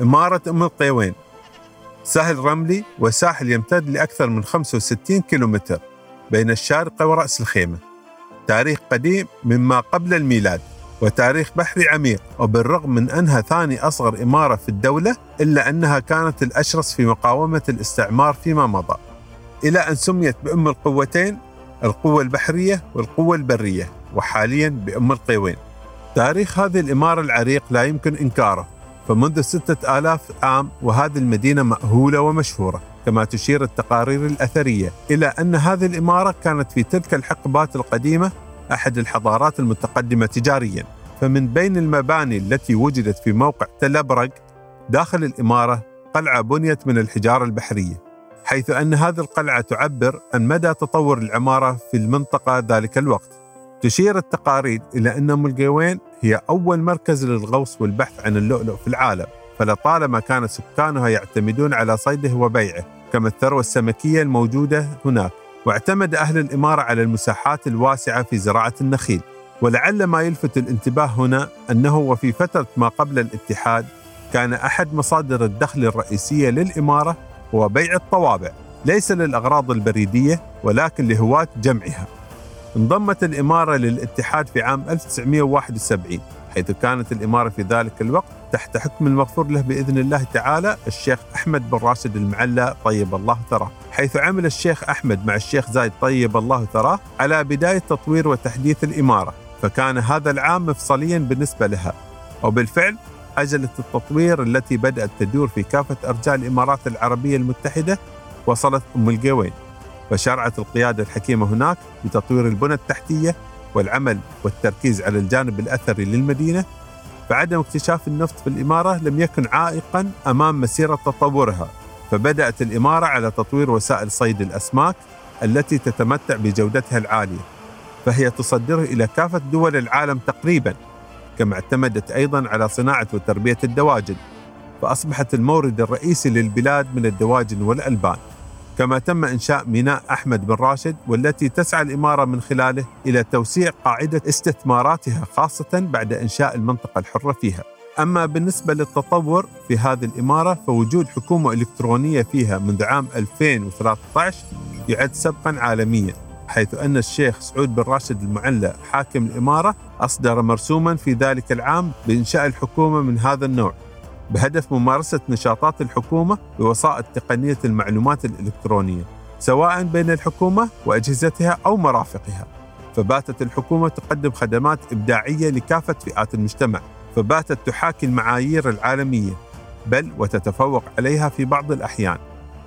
إمارة أم القيوين. سهل رملي وساحل يمتد لأكثر من 65 كيلومتر بين الشارقة ورأس الخيمة. تاريخ قديم مما قبل الميلاد وتاريخ بحري عميق وبالرغم من أنها ثاني أصغر إمارة في الدولة إلا أنها كانت الأشرس في مقاومة الاستعمار فيما مضى. إلى أن سميت بأم القوتين القوة البحرية والقوة البرية وحاليا بأم القيوين. تاريخ هذه الإمارة العريق لا يمكن إنكاره. فمنذ ستة آلاف عام وهذه المدينة مأهولة ومشهورة كما تشير التقارير الأثرية إلى أن هذه الإمارة كانت في تلك الحقبات القديمة أحد الحضارات المتقدمة تجاريا. فمن بين المباني التي وجدت في موقع تل أبرق داخل الإمارة قلعة بنيت من الحجارة البحرية حيث أن هذه القلعة تعبر عن مدى تطور العمارة في المنطقة ذلك الوقت. تشير التقارير إلى أن أم القيوين هي أول مركز للغوص والبحث عن اللؤلؤ في العالم فلطالما كان سكانها يعتمدون على صيده وبيعه كما الثروة السمكية الموجودة هناك واعتمد أهل الإمارة على المساحات الواسعة في زراعة النخيل. ولعل ما يلفت الانتباه هنا أنه وفي فترة ما قبل الاتحاد كان أحد مصادر الدخل الرئيسية للإمارة هو بيع الطوابع ليس للأغراض البريدية ولكن لهواة جمعها. انضمت الإمارة للاتحاد في عام 1971 حيث كانت الإمارة في ذلك الوقت تحت حكم المغفور له بإذن الله تعالى الشيخ أحمد بن راشد المعلى طيب الله ثراه. حيث عمل الشيخ أحمد مع الشيخ زايد طيب الله ثراه على بداية تطوير وتحديث الإمارة فكان هذا العام مفصليا بالنسبة لها. وبالفعل عجلة التطوير التي بدأت تدور في كافة أرجاء الإمارات العربية المتحدة وصلت أم القوين. فشرعت القيادة الحكيمة هناك بتطوير البنى التحتية والعمل والتركيز على الجانب الأثري للمدينة فعدم اكتشاف النفط في الإمارة لم يكن عائقا أمام مسيرة تطورها فبدأت الإمارة على تطوير وسائل صيد الأسماك التي تتمتع بجودتها العالية فهي تصدره إلى كافة دول العالم تقريبا كما اعتمدت أيضا على صناعة وتربية الدواجن فأصبحت المورد الرئيسي للبلاد من الدواجن والألبان. كما تم إنشاء ميناء أحمد بن راشد والتي تسعى الإمارة من خلاله إلى توسيع قاعدة استثماراتها خاصة بعد إنشاء المنطقة الحرة فيها. أما بالنسبة للتطور في هذه الإمارة فوجود حكومة إلكترونية فيها منذ عام 2013 يعد سبقا عالميا حيث أن الشيخ سعود بن راشد المعلى حاكم الإمارة أصدر مرسوما في ذلك العام بإنشاء الحكومة من هذا النوع. بهدف ممارسة نشاطات الحكومة بوسائط تقنية المعلومات الإلكترونية سواء بين الحكومة وأجهزتها أو مرافقها. فباتت الحكومة تقدم خدمات إبداعية لكافة فئات المجتمع فباتت تحاكي المعايير العالمية بل وتتفوق عليها في بعض الأحيان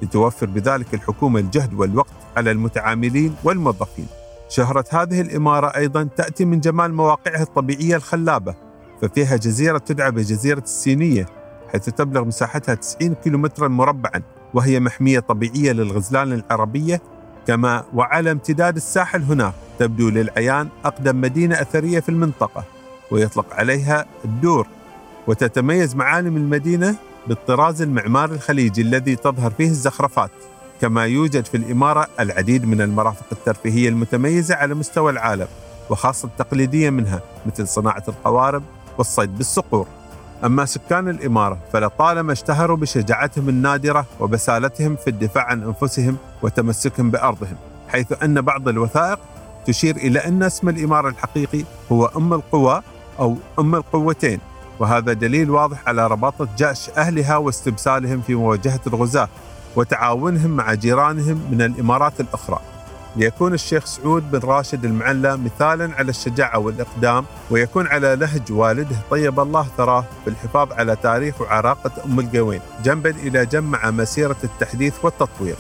لتوفر بذلك الحكومة الجهد والوقت على المتعاملين والموظفين. شهرة هذه الإمارة أيضا تأتي من جمال مواقعها الطبيعية الخلابة ففيها جزيرة تدعى بجزيرة السينية حيث تبلغ مساحتها 90 كيلومترا مربعا وهي محمية طبيعية للغزلان العربية كما وعلى امتداد الساحل هناك تبدو للعيان أقدم مدينة أثرية في المنطقة ويطلق عليها الدور. وتتميز معالم المدينة بالطراز المعماري الخليجي الذي تظهر فيه الزخرفات كما يوجد في الإمارة العديد من المرافق الترفيهية المتميزة على مستوى العالم وخاصة التقليدية منها مثل صناعة القوارب والصيد بالصقور. أما سكان الإمارة فلطالما اشتهروا بشجاعتهم النادرة وبسالتهم في الدفاع عن أنفسهم وتمسكهم بأرضهم حيث أن بعض الوثائق تشير إلى أن اسم الإمارة الحقيقي هو أم القوى أو أم القوتين وهذا دليل واضح على رباطة جأش أهلها واستبسالهم في مواجهة الغزاة وتعاونهم مع جيرانهم من الإمارات الأخرى. ليكون الشيخ سعود بن راشد المعلى مثالا على الشجاعة والإقدام ويكون على نهج والده طيب الله ثراه في الحفاظ على تاريخ وعراقة أم القوين جنبا إلى جنب مع مسيرة التحديث والتطوير.